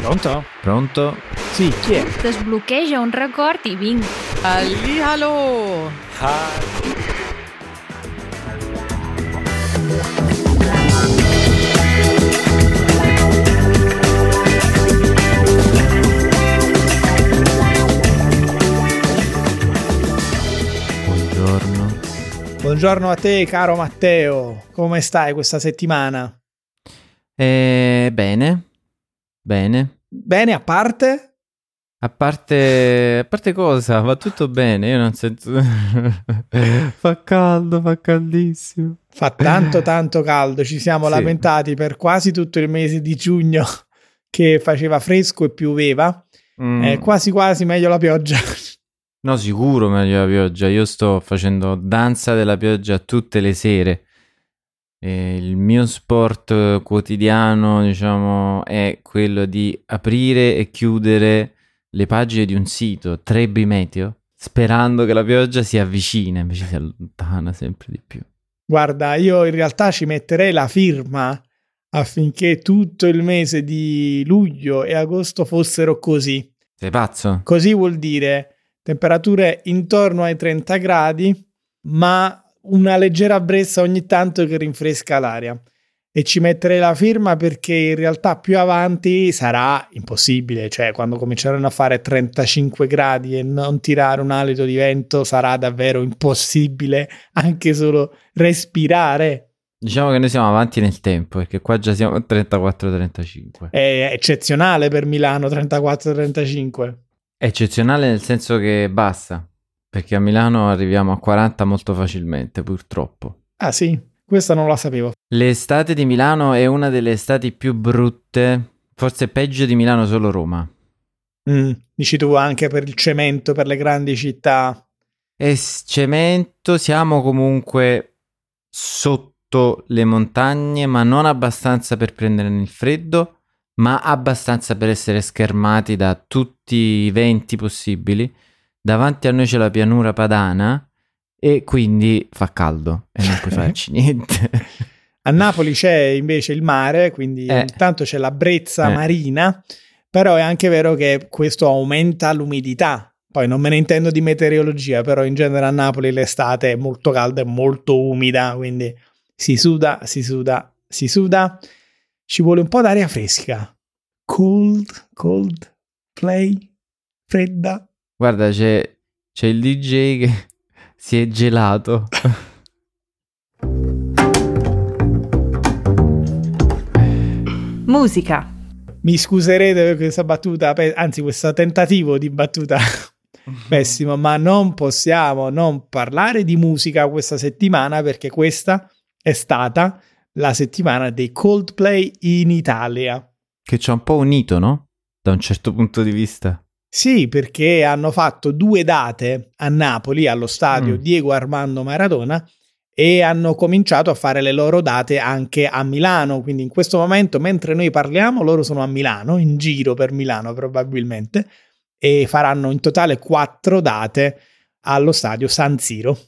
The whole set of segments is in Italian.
Pronto? Pronto? Sì, chi è? Desbloqueja un record i vinc. Hallihallo! Buongiorno. Buongiorno a te, caro Matteo. Come stai questa settimana? Eh, bene. Bene. Bene, a parte? A parte, a parte cosa? Va tutto bene, io non sento... fa caldo, fa caldissimo. Fa tanto tanto caldo, ci siamo Sì. lamentati per quasi tutto il mese di giugno che faceva fresco e pioveva. Mm. Eh, quasi quasi meglio la pioggia. No, sicuro meglio la pioggia. Io sto facendo danza della pioggia tutte le sere. E il mio sport eh, quotidiano, diciamo, è quello di aprire e chiudere le pagine di un sito, Trebbi Meteo, sperando che la pioggia si avvicina, invece si allontana sempre di più. Guarda, io in realtà ci metterei la firma affinché tutto il mese di luglio e agosto fossero così. Sei pazzo? Così vuol dire temperature intorno ai 30 gradi, ma una leggera brezza ogni tanto che rinfresca l'aria. E ci metterei la firma perché in realtà più avanti sarà impossibile, cioè quando cominceranno a fare 35 gradi e non tirare un alito di vento sarà davvero impossibile anche solo respirare. Diciamo che noi siamo avanti nel tempo, perché qua già siamo a 34-35. È eccezionale per Milano 34-35. È eccezionale nel senso che basta, perché a Milano arriviamo a 40 molto facilmente, purtroppo. Ah sì, questa non la sapevo. L'estate di Milano è una delle estati più brutte, forse peggio di Milano solo Roma. Mm, dici tu anche per il cemento, per le grandi città. E cemento siamo comunque sotto le montagne, ma non abbastanza per prendere il freddo, ma abbastanza per essere schermati da tutti i venti possibili. Davanti a noi c'è la pianura padana e quindi fa caldo e non puoi farci niente. A Napoli c'è invece il mare, quindi Eh. intanto c'è la brezza Eh. marina, però è anche vero che questo aumenta l'umidità. Poi non me ne intendo di meteorologia, però in genere a Napoli l'estate è molto calda e molto umida, quindi si suda, si suda, si suda. Ci vuole un po' d'aria fresca. Cold, cold, play, fredda. Guarda, c'è, c'è il DJ che si è gelato. Musica. Mi scuserete per questa battuta, anzi questo tentativo di battuta pessimo, ma non possiamo non parlare di musica questa settimana perché questa è stata la settimana dei Coldplay in Italia. Che ci ha un po' unito, no? Da un certo punto di vista. Sì, perché hanno fatto due date a Napoli, allo stadio Mm. Diego Armando Maradona, e hanno cominciato a fare le loro date anche a Milano. Quindi in questo momento, mentre noi parliamo, loro sono a Milano, in giro per Milano probabilmente, e faranno in totale quattro date allo stadio San Siro.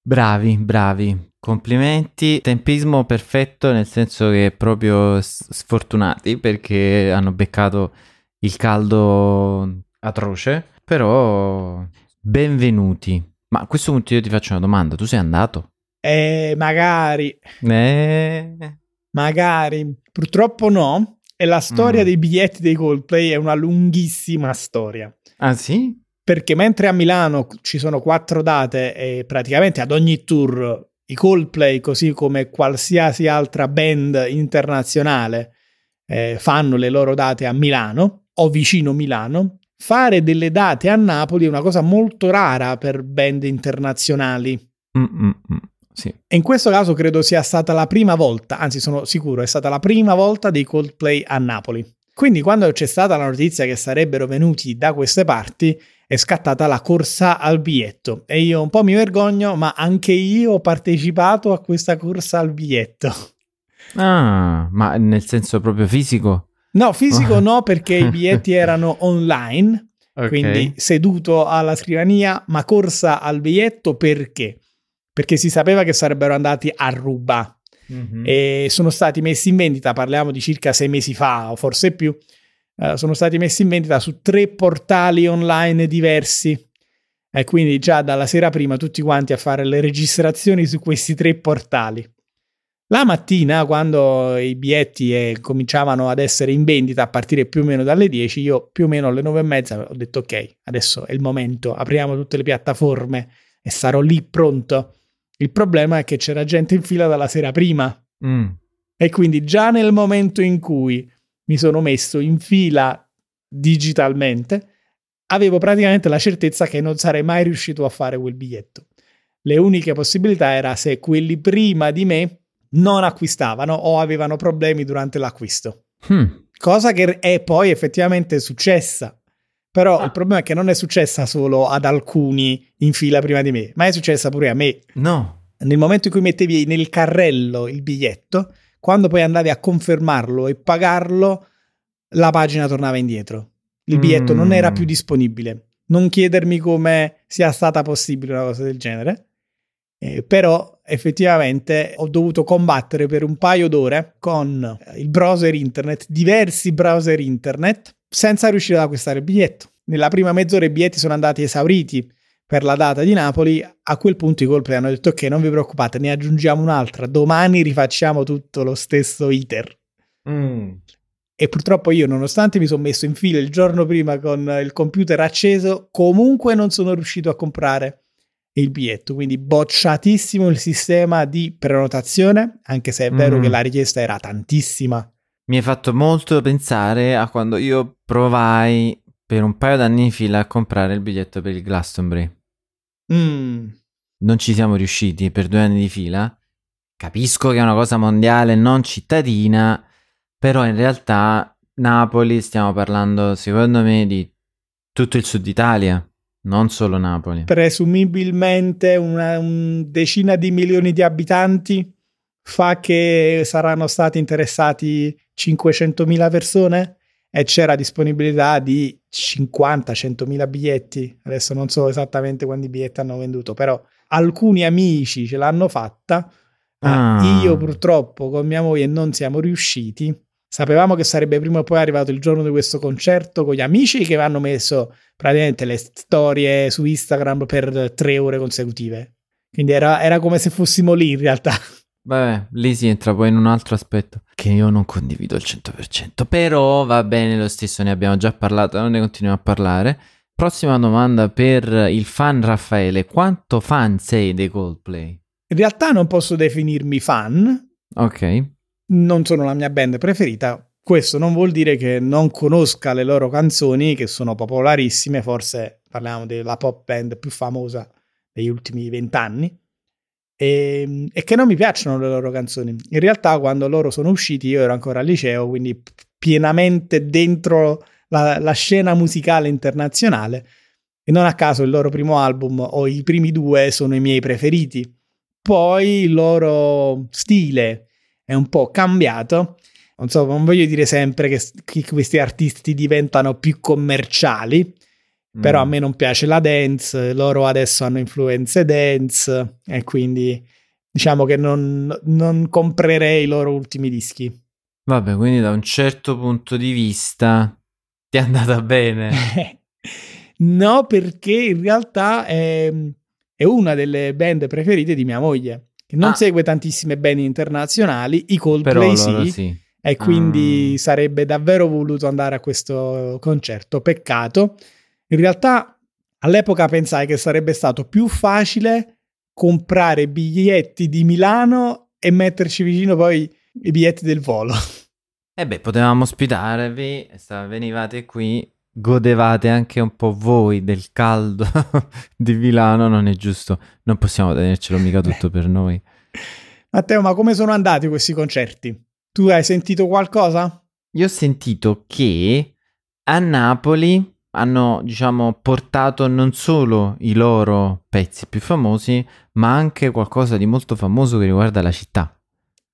Bravi, bravi. Complimenti. Tempismo perfetto, nel senso che proprio sfortunati perché hanno beccato il caldo atroce. Però benvenuti. Ma a questo punto io ti faccio una domanda. Tu sei andato? E magari, Eh... magari, purtroppo no. E la storia Mm. dei biglietti dei Coldplay è una lunghissima storia. Ah sì? perché mentre a Milano ci sono quattro date e praticamente ad ogni tour i Coldplay, così come qualsiasi altra band internazionale, eh, fanno le loro date a Milano o vicino Milano, fare delle date a Napoli è una cosa molto rara per band internazionali. Mm, mm, mm. Sì. E in questo caso credo sia stata la prima volta, anzi sono sicuro, è stata la prima volta dei Coldplay a Napoli. Quindi quando c'è stata la notizia che sarebbero venuti da queste parti, è scattata la corsa al biglietto. E io un po' mi vergogno, ma anche io ho partecipato a questa corsa al biglietto. Ah, ma nel senso proprio fisico? No, fisico no, perché i biglietti erano online, Ok. quindi seduto alla scrivania, ma corsa al biglietto perché? Perché si sapeva che sarebbero andati a ruba Mhm. e sono stati messi in vendita, parliamo di circa sei mesi fa o forse più, eh, sono stati messi in vendita su tre portali online diversi. E quindi già dalla sera prima tutti quanti a fare le registrazioni su questi tre portali. La mattina, quando i biglietti eh, cominciavano ad essere in vendita a partire più o meno dalle 10, io più o meno alle 9 e mezza ho detto ok, adesso è il momento, apriamo tutte le piattaforme e sarò lì pronto. Il problema è che c'era gente in fila dalla sera prima. Mm. E quindi già nel momento in cui mi sono messo in fila digitalmente, avevo praticamente la certezza che non sarei mai riuscito a fare quel biglietto. Le uniche possibilità era se quelli prima di me non acquistavano o avevano problemi durante l'acquisto. Hmm. Cosa che è poi effettivamente successa. Però Ah. il problema è che non è successa solo ad alcuni in fila prima di me, ma è successa pure a me. No. Nel momento in cui mettevi nel carrello il biglietto, quando poi andavi a confermarlo e pagarlo, la pagina tornava indietro. Il biglietto non era Mm. più disponibile. Non chiedermi come sia stata possibile una cosa del genere. Eh, però effettivamente ho dovuto combattere per un paio d'ore con eh, il browser internet, diversi browser internet, senza riuscire ad acquistare il biglietto. Nella prima mezz'ora i biglietti sono andati esauriti per la data di Napoli. A quel punto i colpi hanno detto: Ok, non vi preoccupate, ne aggiungiamo un'altra. Domani rifacciamo tutto lo stesso iter. Mm. E purtroppo io, nonostante mi sono messo in fila il giorno prima con il computer acceso, comunque non sono riuscito a comprare il biglietto. Quindi bocciatissimo il sistema di prenotazione, anche se è vero Mm. che la richiesta era tantissima. Mi hai fatto molto pensare a quando io provai per un paio d'anni in fila a comprare il biglietto per il Glastonbury. Mm. Non ci siamo riusciti per due anni di fila. Capisco che è una cosa mondiale, non cittadina, però in realtà Napoli stiamo parlando, secondo me, di tutto il sud Italia, non solo Napoli. Presumibilmente una un decina di milioni di abitanti fa che saranno stati interessati 500.000 persone e c'era disponibilità di 50-100.000 biglietti. Adesso non so esattamente quanti biglietti hanno venduto, però alcuni amici ce l'hanno fatta. Ah. Io purtroppo con mia moglie non siamo riusciti. Sapevamo che sarebbe prima o poi arrivato il giorno di questo concerto con gli amici che hanno messo praticamente le storie su Instagram per tre ore consecutive. Quindi era, era come se fossimo lì in realtà. Vabbè, lì si entra poi in un altro aspetto che io non condivido al 100%, però va bene lo stesso, ne abbiamo già parlato, non ne continuiamo a parlare. Prossima domanda per il fan Raffaele, quanto fan sei dei Coldplay? In realtà non posso definirmi fan, Ok, non sono la mia band preferita. Questo non vuol dire che non conosca le loro canzoni, che sono popolarissime, forse parliamo della pop band più famosa degli ultimi vent'anni, e, e che non mi piacciono le loro canzoni. In realtà, quando loro sono usciti, io ero ancora al liceo, quindi pienamente dentro la, la scena musicale internazionale. E non a caso il loro primo album o i primi due sono i miei preferiti. Poi il loro stile è un po' cambiato. Non so, non voglio dire sempre che, che questi artisti diventano più commerciali, però a Mm. me non piace la dance, loro adesso hanno influenze dance e quindi diciamo che non, non comprerei i loro ultimi dischi. Vabbè, quindi da un certo punto di vista ti è andata bene. no, perché in realtà è, è una delle band preferite di mia moglie, che non Ah. segue tantissime band internazionali, i Coldplay sì, sì. e quindi Ah. sarebbe davvero voluto andare a questo concerto. Peccato. In realtà all'epoca pensai che sarebbe stato più facile comprare biglietti di Milano e metterci vicino poi i biglietti del volo. E beh, potevamo ospitarvi, venivate qui, godevate anche un po' voi del caldo di Milano, non è giusto, non possiamo tenercelo mica tutto per noi. Matteo, ma come sono andati questi concerti? Tu hai sentito qualcosa? Io ho sentito che a Napoli hanno, diciamo, portato non solo i loro pezzi più famosi, ma anche qualcosa di molto famoso che riguarda la città.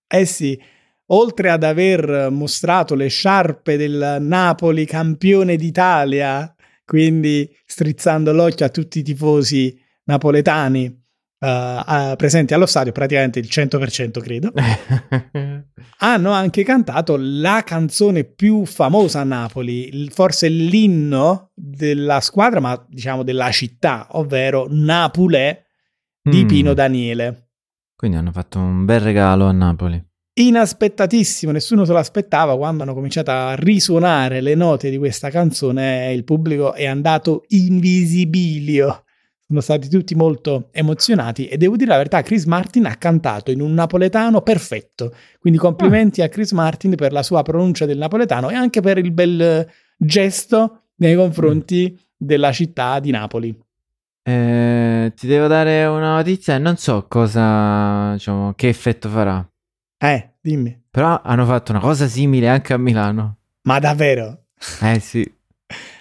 Eh sì, oltre ad aver mostrato le sciarpe del Napoli campione d'Italia, quindi strizzando l'occhio a tutti i tifosi napoletani, uh, presenti allo stadio, praticamente il 100% credo, hanno anche cantato la canzone più famosa a Napoli, forse l'inno della squadra, ma diciamo della città, ovvero Napolè di mm. Pino Daniele. Quindi hanno fatto un bel regalo a Napoli inaspettatissimo, nessuno se l'aspettava quando hanno cominciato a risuonare le note di questa canzone, il pubblico è andato invisibilio. Sono stati tutti molto emozionati e devo dire la verità, Chris Martin ha cantato in un napoletano perfetto. Quindi complimenti ah. a Chris Martin per la sua pronuncia del napoletano e anche per il bel gesto nei confronti mm. della città di Napoli. Eh, ti devo dare una notizia e non so cosa, diciamo, che effetto farà. Eh, dimmi. Però hanno fatto una cosa simile anche a Milano. Ma davvero? Eh sì.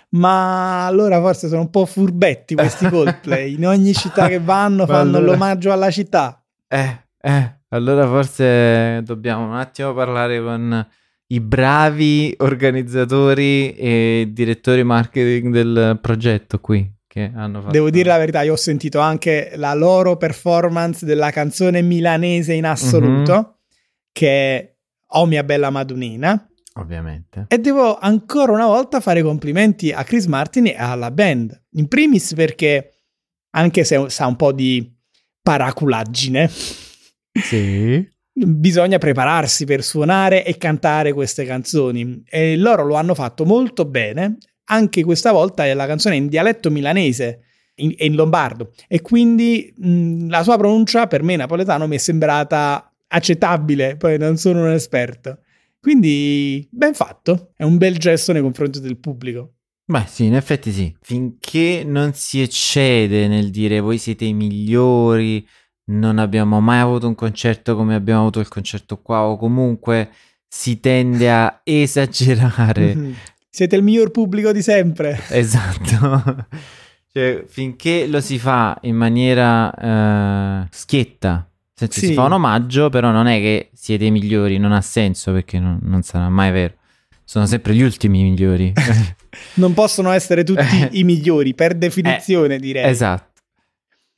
Ma allora forse sono un po' furbetti questi Coldplay. In ogni città che vanno fanno allora... l'omaggio alla città. Eh, eh. Allora forse dobbiamo un attimo parlare con i bravi organizzatori e direttori marketing del progetto qui. Che hanno fatto... Devo dire la verità, io ho sentito anche la loro performance della canzone milanese in assoluto. Mm-hmm che è Oh mia bella Madonnina. Ovviamente. E devo ancora una volta fare complimenti a Chris Martin e alla band. In primis perché, anche se sa un po' di paraculaggine, sì. bisogna prepararsi per suonare e cantare queste canzoni. E loro lo hanno fatto molto bene. Anche questa volta è la canzone in dialetto milanese e in, in, lombardo. E quindi mh, la sua pronuncia per me napoletano mi è sembrata accettabile, poi non sono un esperto. Quindi, ben fatto, è un bel gesto nei confronti del pubblico. Beh, sì, in effetti sì. Finché non si eccede nel dire voi siete i migliori, non abbiamo mai avuto un concerto come abbiamo avuto il concerto qua, o comunque si tende a esagerare. Mm-hmm. Siete il miglior pubblico di sempre. Esatto. cioè, finché lo si fa in maniera uh, schietta, Senti, sì. si fa un omaggio, però non è che siete i migliori, non ha senso perché non, non sarà mai vero. Sono sempre gli ultimi migliori. non possono essere tutti i migliori, per definizione eh, direi. Esatto.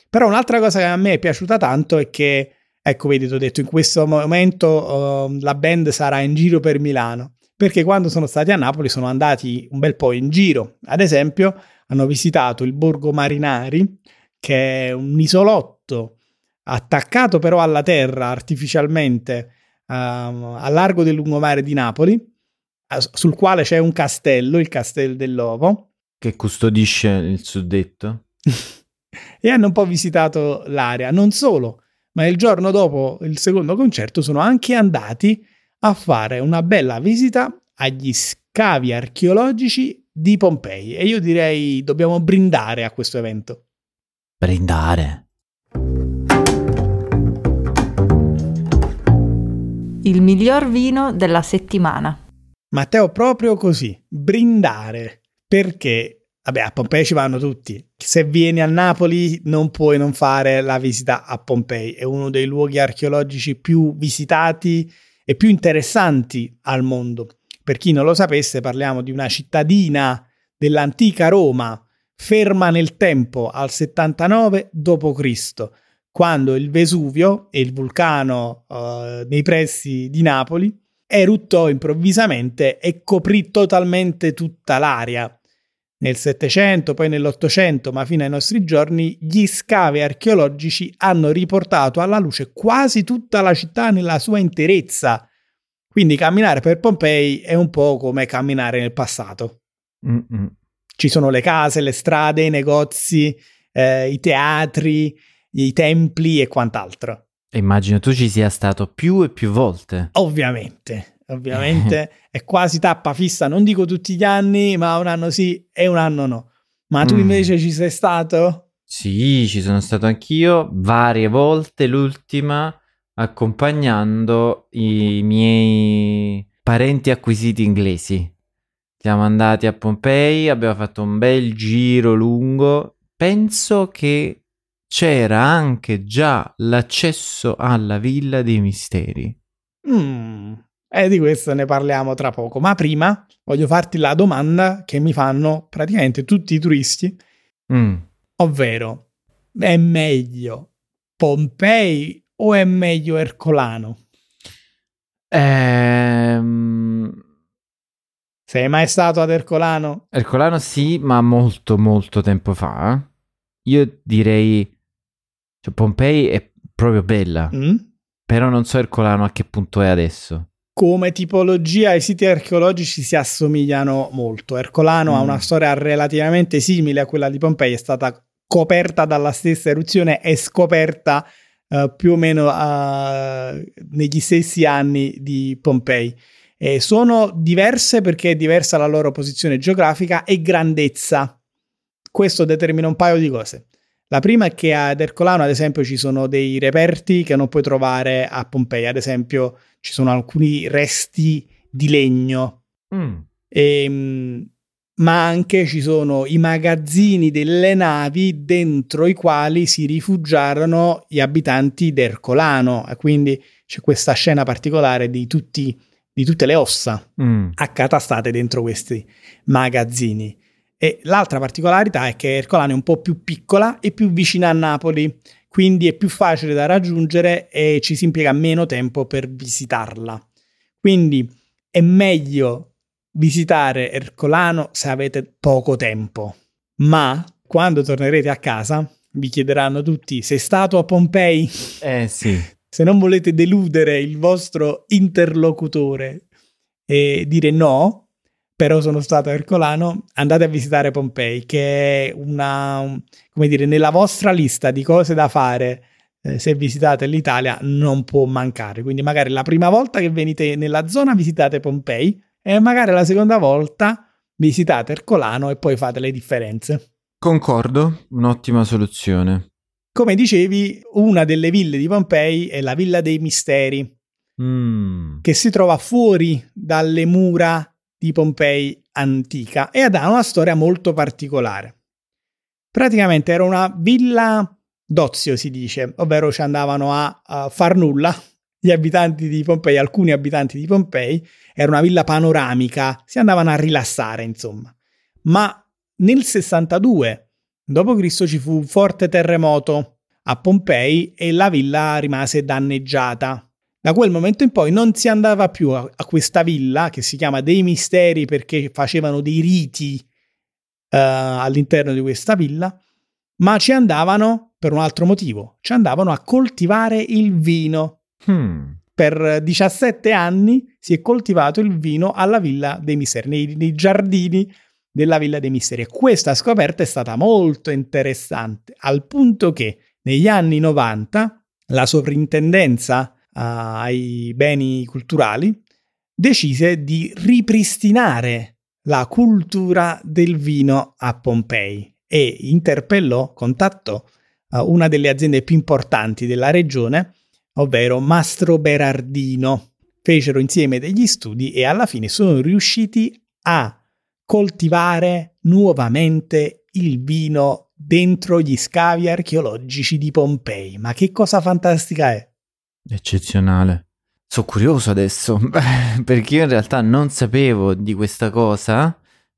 Però un'altra cosa che a me è piaciuta tanto è che, ecco, vedi, ti ho detto, in questo momento uh, la band sarà in giro per Milano, perché quando sono stati a Napoli sono andati un bel po' in giro. Ad esempio, hanno visitato il Borgo Marinari, che è un isolotto attaccato però alla terra artificialmente uh, a largo del lungomare di Napoli, sul quale c'è un castello, il Castello dell'Ovo. Che custodisce il suddetto. e hanno un po' visitato l'area. Non solo, ma il giorno dopo il secondo concerto sono anche andati a fare una bella visita agli scavi archeologici di Pompei. E io direi dobbiamo brindare a questo evento. Brindare? Il miglior vino della settimana. Matteo, proprio così, brindare, perché, vabbè, a Pompei ci vanno tutti. Se vieni a Napoli non puoi non fare la visita a Pompei, è uno dei luoghi archeologici più visitati e più interessanti al mondo. Per chi non lo sapesse, parliamo di una cittadina dell'antica Roma, ferma nel tempo al 79 d.C., quando il Vesuvio e il vulcano uh, nei pressi di Napoli eruttò improvvisamente e coprì totalmente tutta l'area. Nel Settecento, poi nell'Ottocento, ma fino ai nostri giorni, gli scavi archeologici hanno riportato alla luce quasi tutta la città nella sua interezza. Quindi camminare per Pompei è un po' come camminare nel passato. Mm-mm. Ci sono le case, le strade, i negozi, eh, i teatri, i templi e quant'altro. Immagino tu ci sia stato più e più volte. Ovviamente, ovviamente è quasi tappa fissa, non dico tutti gli anni, ma un anno sì e un anno no. Ma tu mm. invece ci sei stato? Sì, ci sono stato anch'io varie volte, l'ultima accompagnando i miei parenti acquisiti inglesi. Siamo andati a Pompei, abbiamo fatto un bel giro lungo. Penso che c'era anche già l'accesso alla Villa dei Misteri. Mm, e di questo ne parliamo tra poco, ma prima voglio farti la domanda che mi fanno praticamente tutti i turisti, mm. ovvero è meglio Pompei o è meglio Ercolano? Ehm, Sei mai stato ad Ercolano? Ercolano sì, ma molto molto tempo fa. Io direi... Cioè, Pompei è proprio bella, Mm? però non so Ercolano a che punto è adesso. Come tipologia i siti archeologici si assomigliano molto. Ercolano ha Mm. una storia relativamente simile a quella di Pompei, è stata coperta dalla stessa eruzione e scoperta eh, più o meno eh, negli stessi anni di Pompei. E sono diverse perché è diversa la loro posizione geografica e grandezza. Questo determina un paio di cose. La prima è che ad Ercolano, ad esempio, ci sono dei reperti che non puoi trovare a Pompei. Ad esempio, ci sono alcuni resti di legno, Ehm, ma anche ci sono i magazzini delle navi dentro i quali si rifugiarono gli abitanti d'Ercolano. E quindi c'è questa scena particolare di, tutti, di tutte le ossa Mm. accatastate dentro questi magazzini. E l'altra particolarità è che Ercolano è un po' più piccola e più vicina a Napoli, quindi è più facile da raggiungere e ci si impiega meno tempo per visitarla. Quindi è meglio visitare Ercolano se avete poco tempo, ma quando tornerete a casa vi chiederanno tutti sei stato a Pompei? Eh sì. Se non volete deludere il vostro interlocutore e dire no, però sono stato a Ercolano, andate a visitare Pompei, che è una, un- come dire, nella vostra lista di cose da fare eh, se visitate l'Italia non può mancare. Quindi magari la prima volta che venite nella zona visitate Pompei e magari la seconda volta visitate Ercolano e poi fate le differenze. Concordo, un'ottima soluzione. Come dicevi, una delle ville di Pompei è la Villa dei Misteri, Mm. che si trova fuori dalle mura di Pompei antica e ha una storia molto particolare. Praticamente era una villa d'ozio, si dice, ovvero ci andavano a, a far nulla gli abitanti di Pompei, alcuni abitanti di Pompei, era una villa panoramica, si andavano a rilassare, insomma. Ma nel 62 d.C. ci fu un forte terremoto a Pompei e la villa rimase danneggiata. Da quel momento in poi non si andava più a, a questa villa che si chiama dei misteri perché facevano dei riti eh, all'interno di questa villa, ma ci andavano per un altro motivo, ci andavano a coltivare il vino. Hmm. Per 17 anni si è coltivato il vino alla Villa dei Misteri, nei, nei giardini della Villa dei Misteri. E questa scoperta è stata molto interessante, al punto che negli anni 90 la sovrintendenza ai beni culturali decise di ripristinare la cultura del vino a Pompei e interpellò, contattò uh, una delle aziende più importanti della regione, ovvero Mastro Berardino. Fecero insieme degli studi e alla fine sono riusciti a coltivare nuovamente il vino dentro gli scavi archeologici di Pompei. Ma che cosa fantastica è! Eccezionale. Sono curioso adesso perché io in realtà non sapevo di questa cosa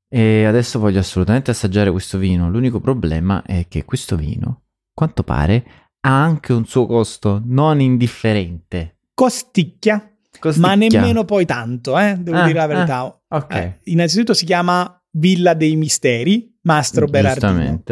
e adesso voglio assolutamente assaggiare questo vino. L'unico problema è che questo vino, quanto pare, ha anche un suo costo non indifferente. Costicchia, Costicchia. ma nemmeno poi tanto, eh? devo Ah, dire la verità. Ok. Eh, innanzitutto si chiama Villa dei Misteri, Mastro Berardino.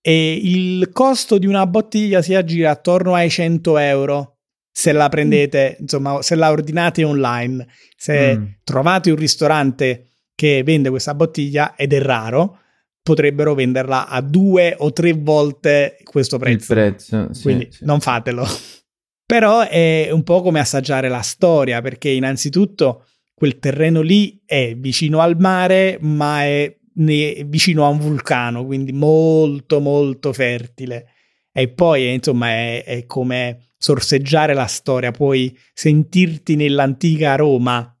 E il costo di una bottiglia si aggira attorno ai 100 euro. Se la prendete, insomma, se la ordinate online, se Mm. trovate un ristorante che vende questa bottiglia, ed è raro, potrebbero venderla a due o tre volte questo prezzo. Il prezzo, sì, Quindi sì. non fatelo. Però è un po' come assaggiare la storia, perché innanzitutto quel terreno lì è vicino al mare, ma è vicino a un vulcano, quindi molto molto fertile. E poi, eh, insomma, è, è come sorseggiare la storia, puoi sentirti nell'antica Roma,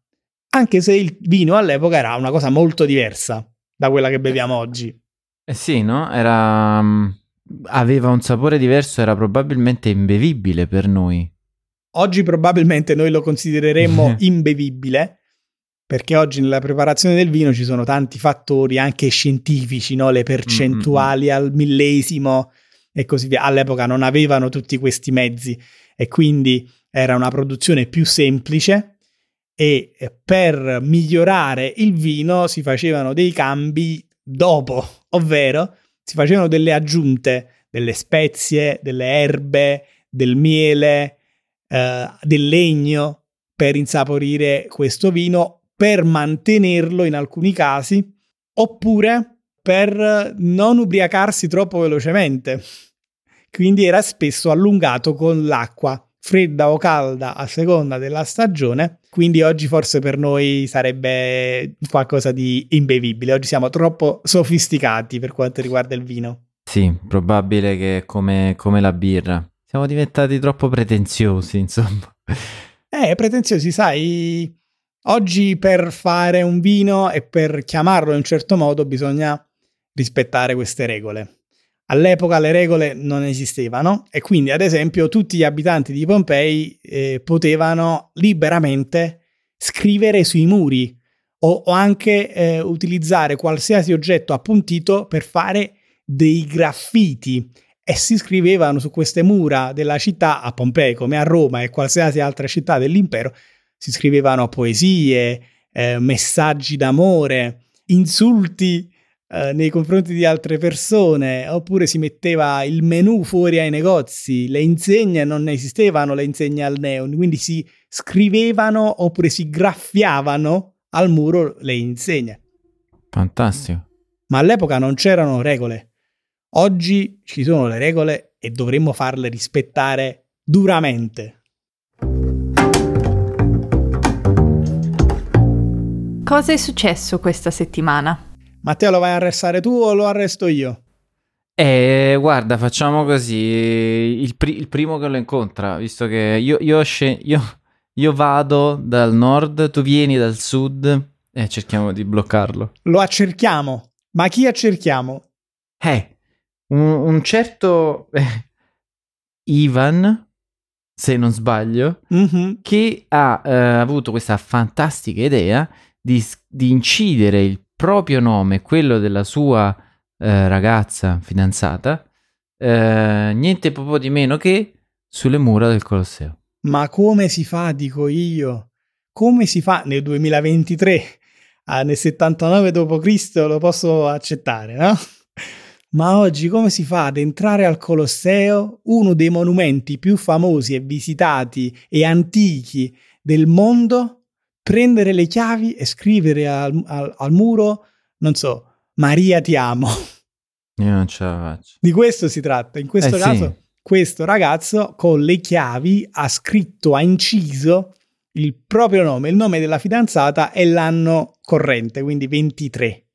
anche se il vino all'epoca era una cosa molto diversa da quella che beviamo oggi. Eh sì, no? Era... mm, aveva un sapore diverso, era probabilmente imbevibile per noi. Oggi probabilmente noi lo considereremmo imbevibile, perché oggi nella preparazione del vino ci sono tanti fattori anche scientifici, no? le percentuali al millesimo e così via. All'epoca non avevano tutti questi mezzi e quindi era una produzione più semplice e per migliorare il vino si facevano dei cambi dopo, ovvero si facevano delle aggiunte, delle spezie, delle erbe, del miele, eh, del legno per insaporire questo vino, per mantenerlo in alcuni casi, oppure per non ubriacarsi troppo velocemente. Quindi era spesso allungato con l'acqua, fredda o calda a seconda della stagione. Quindi oggi forse per noi sarebbe qualcosa di imbevibile. Oggi siamo troppo sofisticati per quanto riguarda il vino. Sì, probabile che come, come la birra. Siamo diventati troppo pretenziosi, insomma. Eh, pretenziosi, sai, oggi per fare un vino e per chiamarlo in un certo modo bisogna rispettare queste regole. All'epoca le regole non esistevano e quindi, ad esempio, tutti gli abitanti di Pompei eh, potevano liberamente scrivere sui muri o, o anche eh, utilizzare qualsiasi oggetto appuntito per fare dei graffiti. E si scrivevano su queste mura della città a Pompei come a Roma e qualsiasi altra città dell'impero, si scrivevano poesie, eh, messaggi d'amore, insulti eh, nei confronti di altre persone, oppure si metteva il menù fuori ai negozi, le insegne non esistevano, le insegne al neon, quindi si scrivevano oppure si graffiavano al muro le insegne. Fantastico. Ma all'epoca non c'erano regole Oggi ci sono le regole e dovremmo farle rispettare duramente. Cosa è successo questa settimana? Matteo, lo vai a arrestare tu o lo arresto io? Eh, guarda, facciamo così. Il, pri- il primo che lo incontra, visto che io, io, sc- io, io, vado dal nord, tu vieni dal sud e cerchiamo di bloccarlo. Lo accerchiamo. Ma chi accerchiamo? Eh, un, un certo eh, Ivan, se non sbaglio, mm-hmm. che ha eh, avuto questa fantastica idea di, di, incidere il proprio nome, quello della sua eh, ragazza fidanzata, eh, niente proprio di meno che sulle mura del Colosseo. Ma come si fa, dico io? Come si fa nel 2023? Ah, nel 79 d.C. lo posso accettare, no? Ma oggi come si fa ad entrare al Colosseo, uno dei monumenti più famosi e visitati e antichi del mondo, prendere le chiavi e scrivere al, al, al muro, non so, Maria ti amo. Io non ce la faccio. Di questo si tratta. In questo eh, caso, sì. questo ragazzo con le chiavi ha scritto, ha inciso il proprio nome, il nome della fidanzata e l'anno corrente, quindi 23.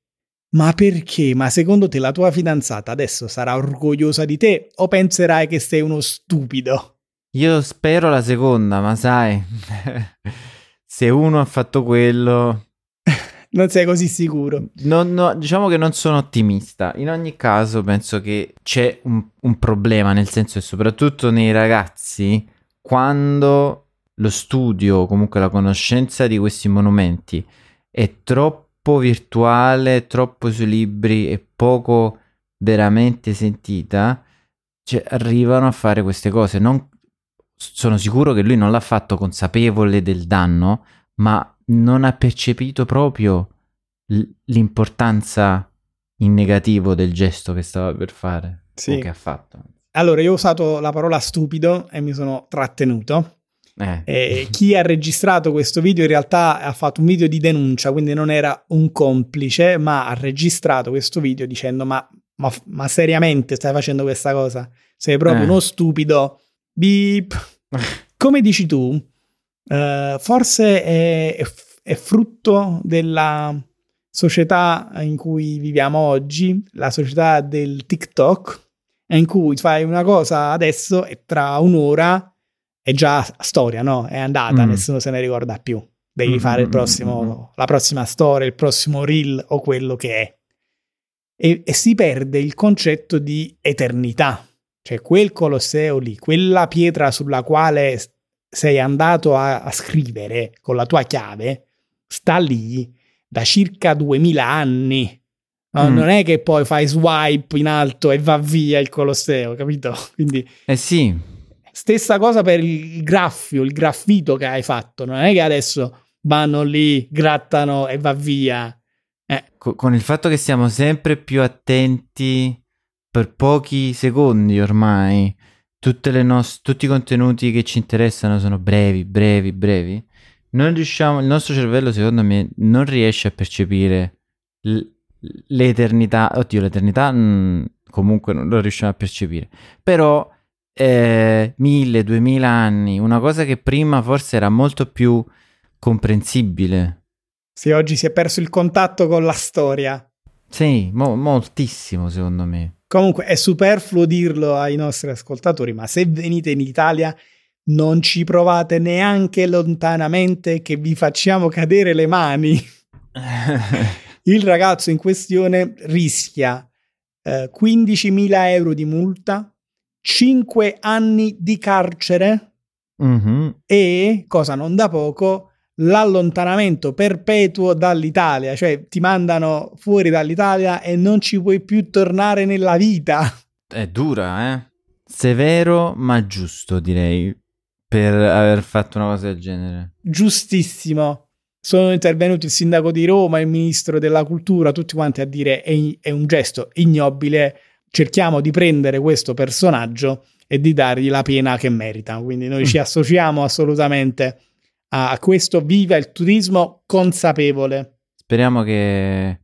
Ma perché? Ma secondo te la tua fidanzata adesso sarà orgogliosa di te o penserai che sei uno stupido? Io spero la seconda, ma sai, se uno ha fatto quello... non sei così sicuro. No, no, diciamo che non sono ottimista. In ogni caso penso che c'è un, un problema, nel senso che soprattutto nei ragazzi, quando lo studio, comunque la conoscenza di questi monumenti è troppo troppo virtuale, troppo sui libri e poco veramente sentita, cioè, arrivano a fare queste cose. Non, sono sicuro che lui non l'ha fatto consapevole del danno, ma non ha percepito proprio l'importanza in negativo del gesto che stava per fare sì. o che ha fatto. Allora, io ho usato la parola stupido e mi sono trattenuto eh. E chi ha registrato questo video in realtà ha fatto un video di denuncia, quindi non era un complice, ma ha registrato questo video dicendo ma, ma, ma seriamente stai facendo questa cosa? Sei proprio eh. uno stupido. Beep. Come dici tu, uh, forse è, è frutto della società in cui viviamo oggi, la società del TikTok, in cui fai una cosa adesso e tra un'ora è già storia, no? È andata, mm. nessuno se ne ricorda più. Devi mm. fare prossimo, mm. la prossima storia, il prossimo reel o quello che è. E, e, si perde il concetto di eternità. Cioè quel Colosseo lì, quella pietra sulla quale sei andato a, a scrivere con la tua chiave, sta lì da circa 2000 anni. No, Mm. Non è che poi fai swipe in alto e va via il Colosseo, capito? Quindi Eh sì, stessa cosa per il graffio, il graffito che hai fatto. Non è che adesso vanno lì, grattano e va via. co- con il fatto che siamo sempre più attenti per pochi secondi ormai, tutte le nos- tutti i contenuti che ci interessano sono brevi, brevi, brevi. Non riusciamo, il nostro cervello, secondo me, non riesce a percepire l- l'eternità. Oddio, l'eternità mm, comunque non lo riusciamo a percepire. Però eh, mille, duemila anni, una cosa che prima forse era molto più comprensibile. Se oggi si è perso il contatto con la storia. Sì, mo- moltissimo secondo me. Comunque è superfluo dirlo ai nostri ascoltatori, ma se venite in Italia non ci provate neanche lontanamente che vi facciamo cadere le mani. Il ragazzo in questione rischia eh, 15.000 euro di multa, 5 anni di carcere Mhm. e, cosa non da poco, l'allontanamento perpetuo dall'Italia, cioè ti mandano fuori dall'Italia e non ci puoi più tornare nella vita. È dura, eh? Severo ma giusto, direi, per aver fatto una cosa del genere. Giustissimo. Sono intervenuti il sindaco di Roma, il ministro della cultura, tutti quanti a dire è, è un gesto ignobile, cerchiamo di prendere questo personaggio e di dargli la pena che merita. Quindi noi ci associamo assolutamente a questo. Viva il turismo consapevole. Speriamo che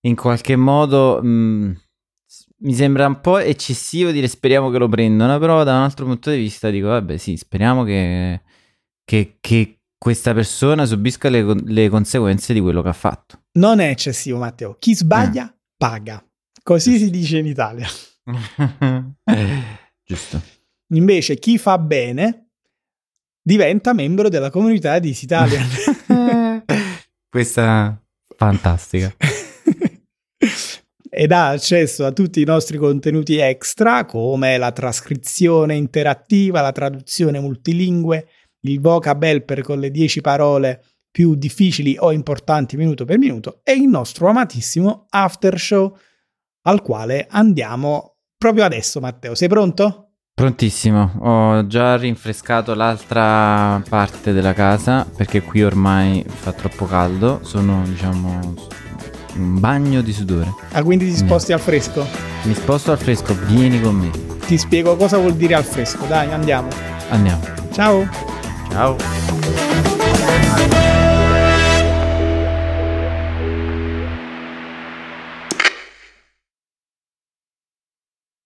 in qualche modo... mh, s- mi sembra un po' eccessivo dire speriamo che lo prendano, però da un altro punto di vista dico, vabbè sì, speriamo che, che- che questa persona subisca le, le conseguenze di quello che ha fatto. Non è eccessivo, Matteo. Chi sbaglia paga. Così si dice in Italia. Giusto. Invece chi fa bene diventa membro della comunità di Italian. Questa fantastica. ed ha accesso a tutti i nostri contenuti extra come la trascrizione interattiva, la traduzione multilingue, il vocab helper con le 10 parole più difficili o importanti minuto per minuto e il nostro amatissimo after show al quale andiamo proprio adesso Matteo. Sei pronto? Prontissimo, ho già rinfrescato l'altra parte della casa perché qui ormai fa troppo caldo, sono diciamo un bagno di sudore. Ah, quindi ti sposti al fresco? Mi sposto al fresco, vieni con me. Ti spiego cosa vuol dire al fresco. Dai, andiamo. Andiamo. Ciao. Ciao.